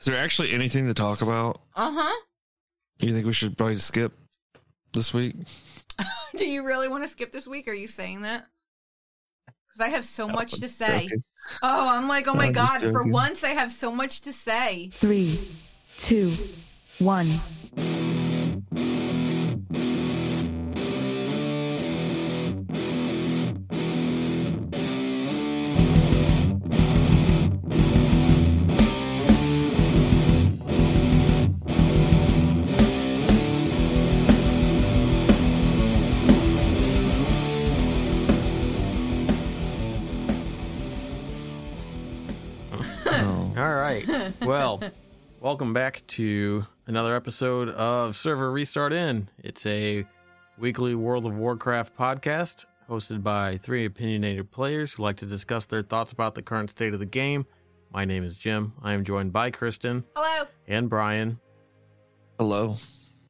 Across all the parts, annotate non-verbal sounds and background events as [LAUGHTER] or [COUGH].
Is there actually anything to talk about? Uh huh. You think we should probably skip this week? [LAUGHS] Do you really want to skip this week? Are you saying that? Because I have so No, much I'm to say. joking. Oh, I'm like, oh my I'm god! For once, I have so much to say. Three, two, one. Right. [LAUGHS] Well, welcome back to another episode of Server Restart In. It's a weekly World of Warcraft podcast hosted by three opinionated players who like to discuss their thoughts about the current state of the game. My name is Jim. I am joined by Kristen Hello. and Brian. Hello.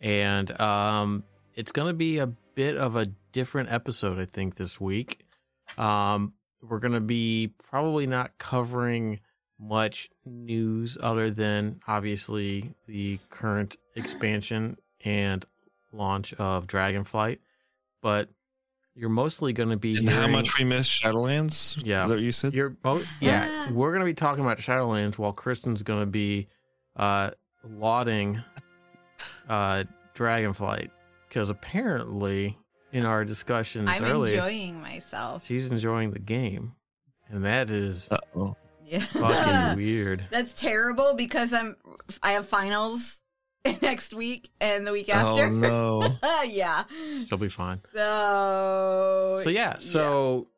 And um, it's going to be a bit of a different episode, I think, this week. Um, we're going to be probably not covering much news other than obviously the current expansion and launch of Dragonflight. But you're mostly going to be And how much we missed Shadowlands? Yeah. Is that what you said? you're both, yeah. Ah. We're going to be talking about Shadowlands while Kristen's going to be uh, lauding uh, Dragonflight because apparently in our discussions I'm earlier, enjoying myself. she's enjoying the game, and that is Uh-oh. Yeah. [LAUGHS] fucking weird. That's terrible because I'm I have finals [LAUGHS] next week and the week after. Oh after. [LAUGHS] no. yeah. She'll be fine. So So yeah, so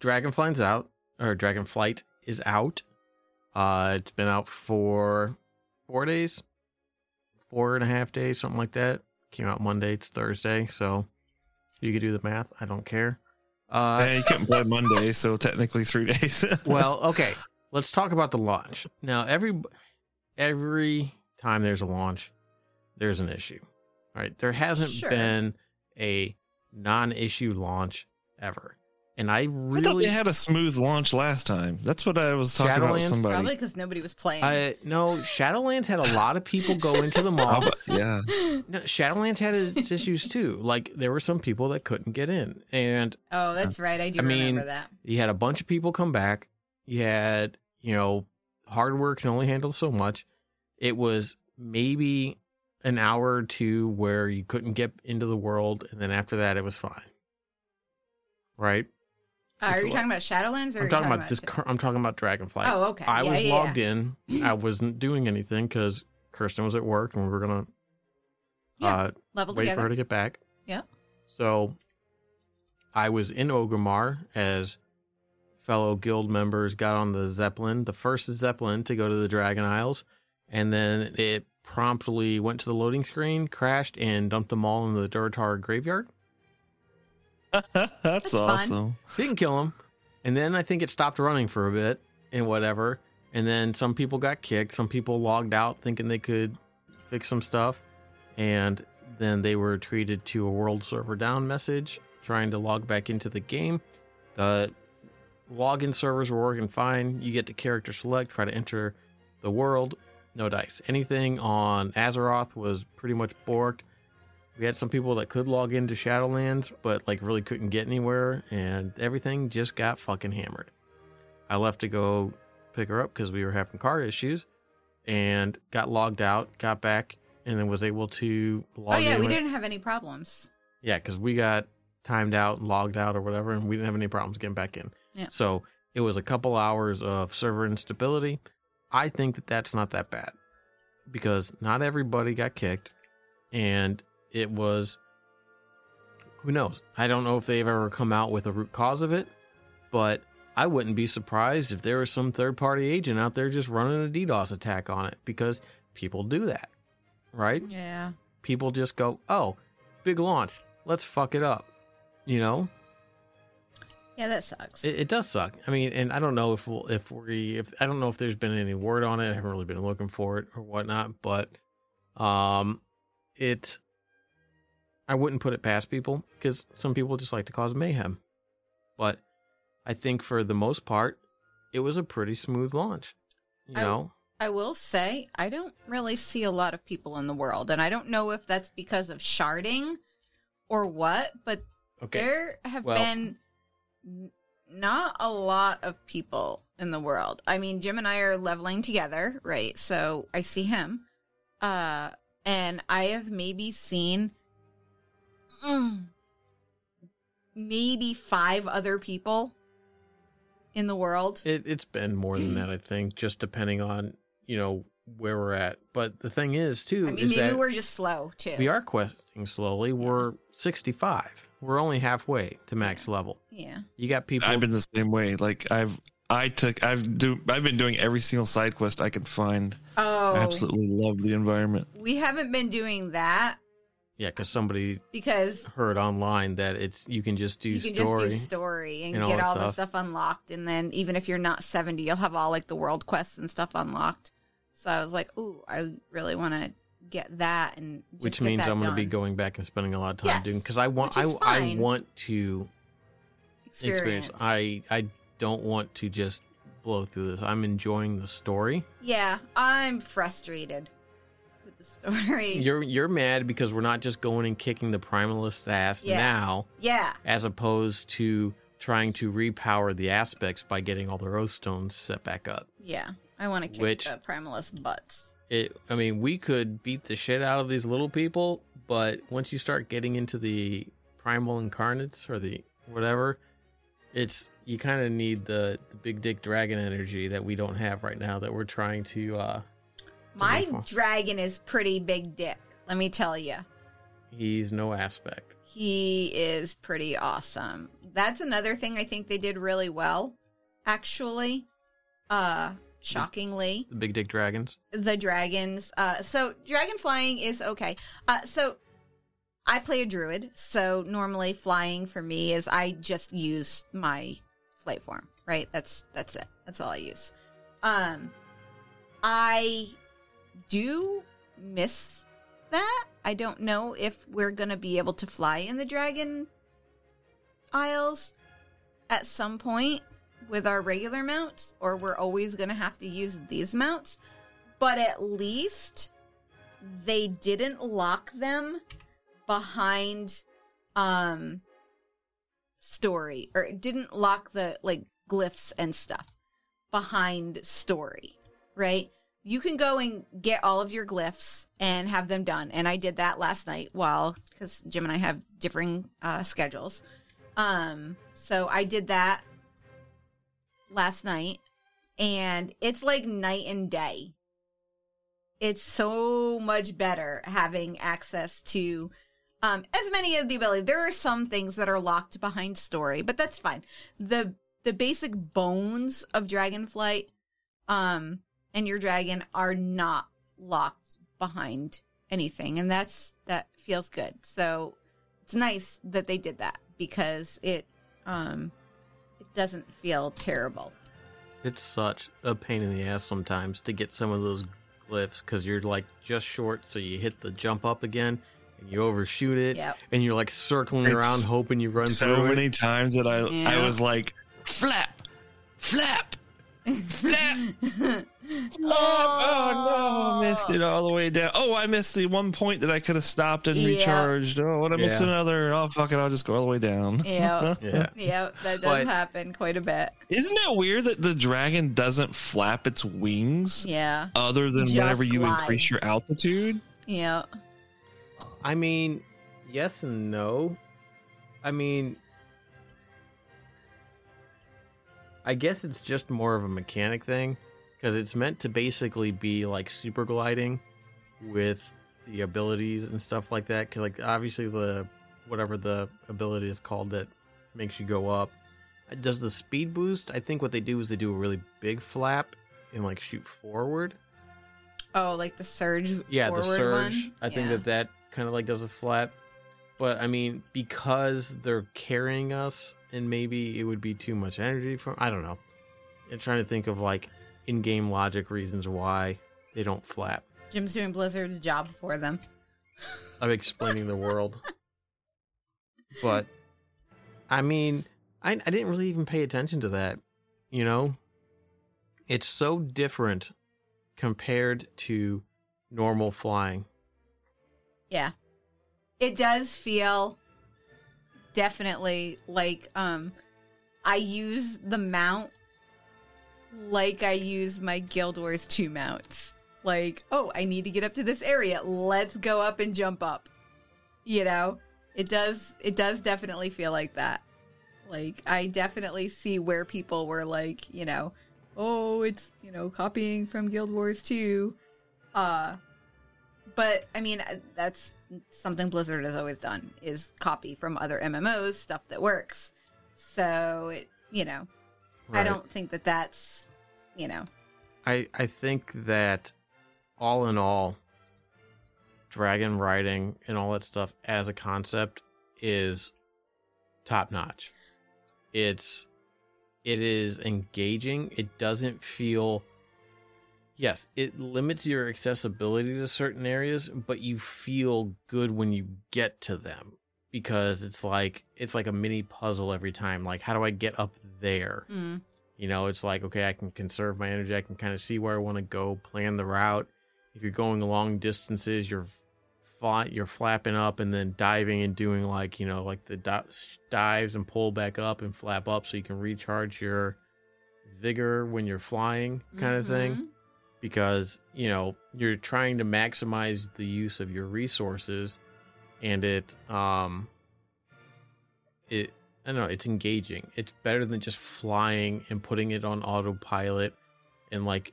Dragonflight's out, or Dragonflight is out. Uh, it's been out for four days, four and a half days, something like that. Came out Monday. It's Thursday, so you could do the math. I don't care. Uh, yeah, you couldn't play Monday, so technically three days. well, okay. Let's talk about the launch. Now, every every time there's a launch, there's an issue. All right, there hasn't Sure. been a non-issue launch ever, and I I thought really they had a smooth launch last time. That's what I was talking about with somebody. probably because nobody was playing. I no Shadowlands had a lot of people go into the [LAUGHS] mall. yeah. [LAUGHS] No, Shadowlands had its [LAUGHS] issues too. Like there were some people that couldn't get in, and oh, that's right. I do I mean, remember that. you had a bunch of people come back. You had, you know, hardware can only handle so much. It was maybe an hour or two where you couldn't get into the world, and then after that, it was fine. Right? Uh, are it's you talking about Shadowlands or I'm you talking about this. Sh- I'm talking about Dragonflight. Oh, okay. I Yeah, was yeah, logged yeah. in. I wasn't doing anything because Kirsten was at work, and we were gonna uh, Level wait for her to get back. Yeah. So I was in Orgrimmar as fellow guild members got on the Zeppelin, the first Zeppelin to go to the Dragon Isles, and then it promptly went to the loading screen, crashed, and dumped them all in the Durotar graveyard. [LAUGHS] That's, That's fun. awesome. Didn't kill him. And then I think it stopped running for a bit and whatever. And then some people got kicked. Some people logged out thinking they could fix some stuff. And then they were treated to a world server down message trying to log back into the game. The login servers were working fine. You get to character select, try to enter the world. No dice. Anything on Azeroth was pretty much borked. We had some people that could log into Shadowlands, but like really couldn't get anywhere, and everything just got fucking hammered. I left to go pick her up because we were having car issues, and got logged out, got back, and then was able to oh, log Oh yeah, in. we with- didn't have any problems. yeah, because we got timed out and logged out or whatever, and we didn't have any problems getting back in. Yeah. So it was a couple hours of server instability. I think that that's not that bad because not everybody got kicked, and it was who knows. I don't know if they've ever come out with a root cause of it, but I wouldn't be surprised if there was some third party agent out there just running a DDoS attack on it because people do that, right? Yeah. people just go, "Oh, big launch, let's fuck it up," you know. Yeah, that sucks. It, it does suck. I mean, and I don't know if we'll, if we if I don't know if there's been any word on it. I haven't really been looking for it or whatnot, but um, it I wouldn't put it past people because some people just like to cause mayhem. But I think for the most part, it was a pretty smooth launch. You I- know, I will say I don't really see a lot of people in the world, and I don't know if that's because of sharding or what, but Okay. there have Well- been not a lot of people in the world. I mean, Jim and I are leveling together, right? So I see him. Uh and I have maybe seen mm, maybe five other people in the world. It, it's been more than that, I think, just depending on you know where we're at. But the thing is, too, I mean, is maybe that we're just slow too. we are questing slowly. We're 65. We're only halfway to max level. Yeah. You got people. I've been the same way. Like I've I took I've do I've been doing every single side quest I could find. Oh, I absolutely love the environment. we haven't been doing that yeah, because somebody because heard online that it's you can just do you can story. just do story and, and get that all the stuff. stuff unlocked, and then even if you're not seventy, you'll have all like the world quests and stuff unlocked. So I was like, ooh, I really want to get that and just which means I'm going to be going back and spending a lot of time Yes, doing because I want I I want to experience. experience. I I don't want to just blow through this. I'm enjoying the story. yeah, I'm frustrated with the story. [LAUGHS] You're you're mad because we're not just going and kicking the primalist ass Yeah. now, yeah, as opposed to trying to repower the aspects by getting all the oath stones set back up. yeah, I want to kick Which- the primalist butts. It I mean, we could beat the shit out of these little people, but once you start getting into the primal incarnates or the whatever, it's you kind of need the, the big dick dragon energy that we don't have right now that we're trying to uh My dragon is pretty big dick. Let me tell you. he's no aspect. He is pretty awesome. That's another thing I think they did really well, actually. Uh shockingly. The big dick dragons. The dragons. Uh so dragon flying is okay. Uh so I play a druid, so normally flying for me is I just use my flight form, right? That's that's it. That's all I use. Um I do miss that. I don't know if we're going to be able to fly in the dragon isles at some point with our regular mounts, or we're always going to have to use these mounts. But at least they didn't lock them behind um story or it didn't lock the like glyphs and stuff behind story right you can go and get all of your glyphs and have them done and i did that last night while because jim and i have differing uh, schedules um so i did that last night and it's like night and day. It's so much better having access to um as many of the ability. There are some things that are locked behind story but that's fine. The the basic bones of dragonflight um and your dragon are not locked behind anything and that's that feels good. So it's nice that they did that because it um doesn't feel terrible It's such a pain in the ass sometimes to get some of those glyphs because you're like just short, so you hit the jump up again and you overshoot it, Yep. and you're like circling It's around hoping you run so through it. many times that I Yeah. I was like flap, flap, flap. [LAUGHS] Oh no, I missed it all the way down. Oh, I missed the one point that I could have stopped and Yeah. recharged. Oh, what I missed Yeah. another. Oh fuck it, I'll just go all the way down. [LAUGHS] Yeah. Yeah. yeah that does But- happen quite a bit Isn't it weird that the dragon doesn't flap its wings yeah other than Just whenever you glides. increase your altitude? yeah I mean, yes and no. I mean, I guess it's just more of a mechanic thing because it's meant to basically be like super gliding with the abilities and stuff like that. Because like obviously the whatever the ability is called that makes you go up does the speed boost. I think what they do is they do a really big flap and like shoot forward. oh like the surge Yeah, the surge. one? I think that that kind of like does a flat. But I mean, because they're carrying us, and maybe it would be too much energy for. I don't know. I'm trying to think of like in-game logic reasons why they don't flap. jim's doing blizzard's job for them [LAUGHS] I'm explaining the world. [LAUGHS] But I mean, I I didn't really even pay attention to that. You know, it's so different compared to normal flying. Yeah. It does feel definitely like um I use the mount like I use my Guild Wars 2 mounts. Like, oh, I need to get up to this area. Let's go up and jump up. You know? It does it does definitely feel like that. Like I definitely see where people were like, you know, oh, it's, you know, copying from Guild Wars 2. Uh but I mean, that's something Blizzard has always done is copy from other MMOs stuff that works. So it, you know, I don't think that that's, you know, I I think that all in all, dragon riding and all that stuff as a concept is top notch. It's it is engaging. It doesn't feel yes, it limits your accessibility to certain areas, but you feel good when you get to them because it's like it's like a mini puzzle every time. Like how do I get up there? mm, You know, it's like, okay, I can conserve my energy. I can kind of see where I want to go, plan the route. If you're going long distances, you're fly, you're flapping up and then diving and doing like, you know, like the di- dives and pull back up and flap up so you can recharge your vigor when you're flying kind of thing. Because, you know, you're trying to maximize the use of your resources and it um it I don't know, it's engaging. It's better than just flying and putting it on autopilot and like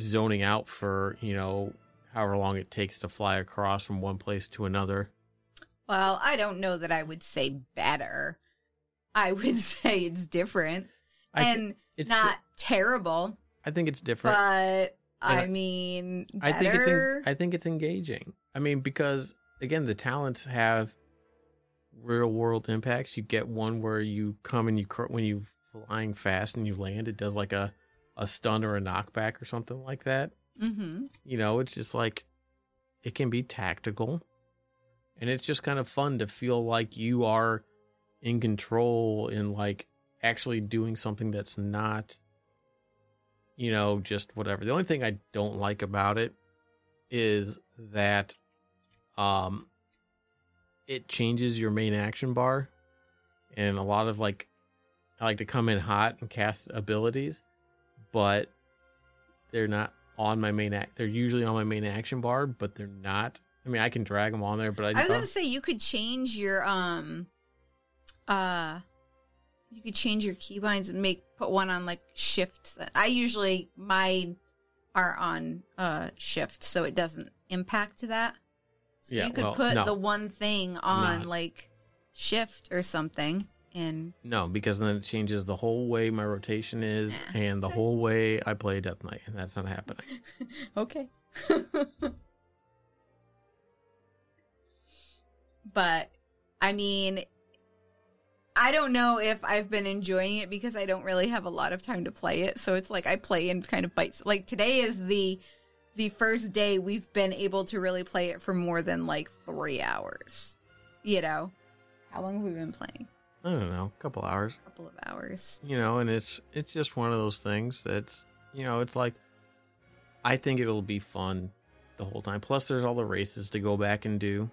zoning out for, you know, however long it takes to fly across from one place to another. Well, I don't know that I would say better. I would [LAUGHS] say it's different I and it's not di- terrible, I think it's different. but I I- mean, I think it's better. en- I think it's engaging. I mean, because again, the talents have real world impacts. You get one where you come and you cr- when you flying fast and you land, it does like a a stun or a knockback or something like that. mm-hmm. You know, it's just like it can be tactical, and it's just kind of fun to feel like you are in control and like actually doing something that's not you know just whatever. The only thing i don't like about it is that um it changes your main action bar. And a lot of like i like to come in hot and cast abilities but they're not on my main act they're usually on my main action bar but they're not i mean i can drag them on there but i, I was gonna say you could change your um uh you could change your keybinds and make put one on like shift. I usually mine are on uh shift so it doesn't impact that. So Yeah, you could well, put no. the one thing on Not. like shift or something and No, because then it changes the whole way my rotation is Nah. and the whole way I play Death Knight, and that's not happening. [LAUGHS] okay. [LAUGHS] but I mean, I don't know if I've been enjoying it because I don't really have a lot of time to play it. So it's like I play in kind of bites. Like today is the the first day we've been able to really play it for more than like three hours. You know, how long have we been playing? I don't know, a couple hours, A couple of hours. you know, and it's it's just one of those things that's you know, it's like I think it'll be fun the whole time. Plus, there's all the races to go back and do,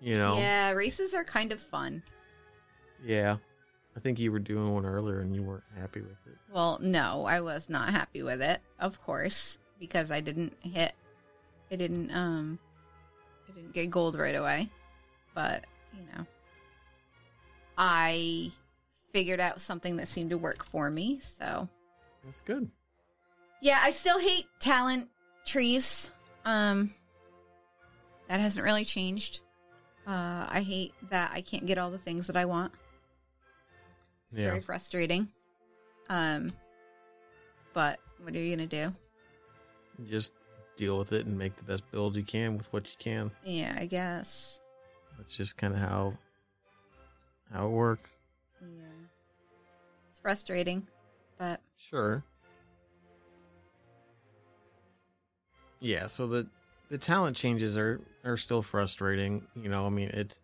you know. Yeah, races are kind of fun. Yeah. I think you were doing one earlier and you weren't happy with it. Well, no, I was not happy with it, of course, because I didn't hit I didn't um I didn't get gold right away. But, you know, I figured out something that seemed to work for me, so That's good. yeah, I still hate talent trees. Um that hasn't really changed. Uh I hate that I can't get all the things that I want. It's Yeah. very frustrating. Um, but what are you gonna do? Just deal with it and make the best build you can with what you can. Yeah, I guess. That's just kind of how how it works. Yeah, it's frustrating, but Sure. Yeah, so the the talent changes are are still frustrating. You know, I mean it's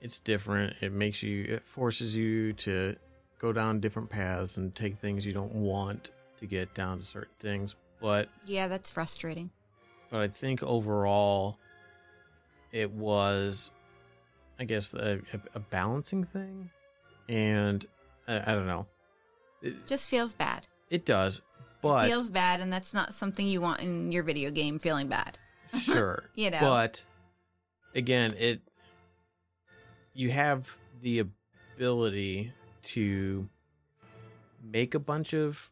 it's different. It makes you it forces you to go down different paths and take things you don't want to get down to certain things. but Yeah, that's frustrating. but I think overall it was, I guess, a, a balancing thing, and I, I don't know. It, Just feels bad. it does, but feels bad, and that's not something you want in your video game. Feeling bad. [LAUGHS] sure, [LAUGHS] You know. but again, it you have the ability to make a bunch of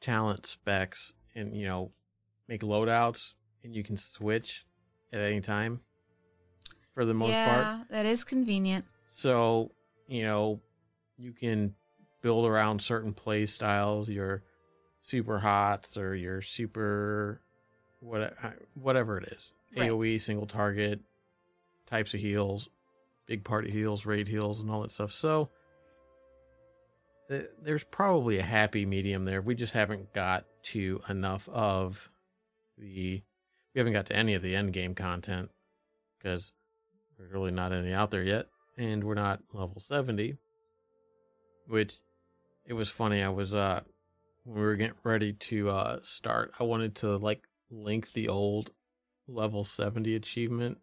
talent specs and you know make loadouts and you can switch at any time for the most yeah, part that is convenient. so you know you can build around certain play styles your super hots or your super what whatever it is Right. aoe single target types of heals big party heals raid heals and all that stuff so there's probably a happy medium there. We just haven't got to enough of the we haven't got to any of the end game content because there's really not any out there yet and we're not level 70 which it was funny i was uh when we were getting ready to uh start i wanted to like link the old level 70 achievement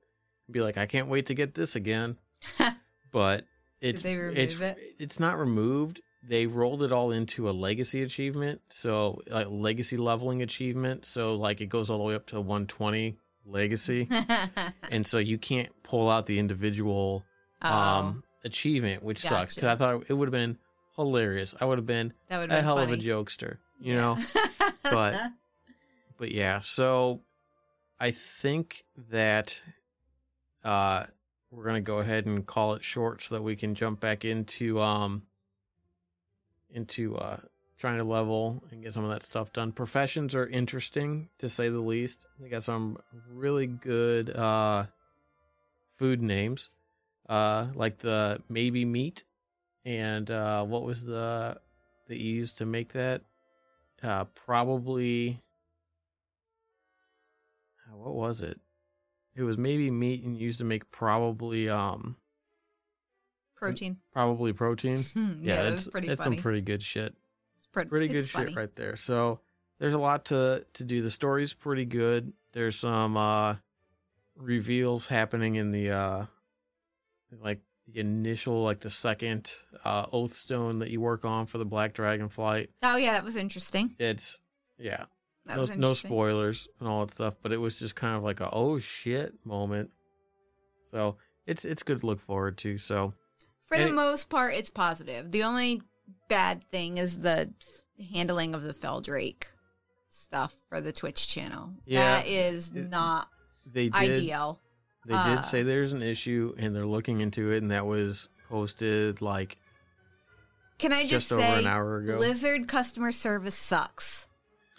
and be like i can't wait to get this again. [LAUGHS] But it's they remove it's it? it's not removed they rolled it all into a legacy achievement. So like legacy leveling achievement. So like it goes all the way up to 120 legacy. [LAUGHS] And so you can't pull out the individual Oh, um achievement which sucks. Because i thought it would have been hilarious. I would have been that would a be hell funny. of a jokester you know? [LAUGHS] But- but yeah so i think that uh we're gonna go ahead and call it short so that we can jump back into um into uh trying to level and get some of that stuff done. Professions are interesting to say the least. They got some really good uh food names uh like the maybe meat and uh what was the that you used to make that? Uh probably what was it? It was maybe meat and used to make probably um protein. probably protein. [LAUGHS] Yeah, that it's, was pretty it's funny. some pretty good shit. It's pre- pretty good it's shit right there. So there's a lot to to do. The story's pretty good. There's some uh reveals happening in the uh like the initial like the second uh oath stone that you work on for the black dragon flight Oh yeah, that was interesting. it's yeah. That no, no spoilers and all that stuff but it was just kind of like a oh shit moment. So it's it's good to look forward to so For the Any- most part, it's positive. The only bad thing is the handling of the Feldrake stuff for the Twitch channel. Yeah. that is It- not they did ideal. They Uh, did say there's an issue and they're looking into it, and that was posted like Can I just, just, over say, an hour ago. Blizzard customer service sucks.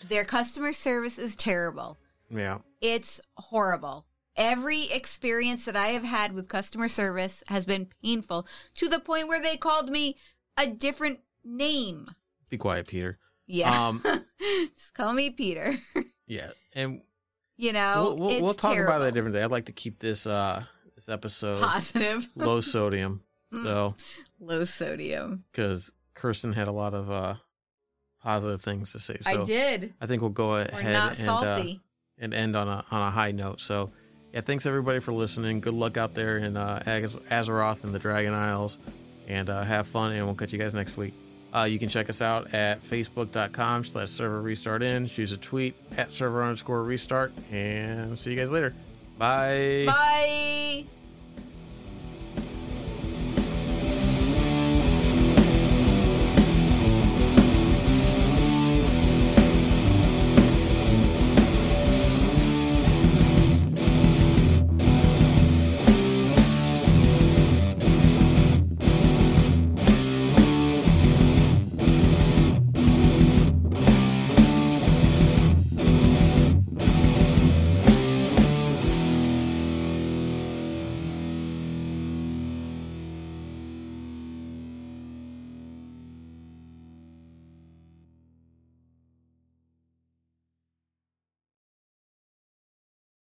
Their customer service is terrible. Yeah, It's horrible. Every experience that I have had with customer service has been painful to the point where they called me a different name. be quiet, Peter. Yeah. Um, [LAUGHS] Just call me Peter. [LAUGHS] yeah, and you know, we'll we'll, we'll talk terrible. about that a different day. I'd like to keep this uh this episode Positive. [LAUGHS] low sodium, so Low sodium. because Kirsten had a lot of uh positive things to say. So I did. I think we'll go ahead not and uh, and end on a on a high note. So, yeah, thanks everybody for listening. Good luck out there in uh, Azeroth and the Dragon Isles, and uh, have fun. And we'll catch you guys next week. Uh, you can check us out at facebook.com slash server restart in. Choose a tweet at server underscore restart, and see you guys later. Bye. Bye.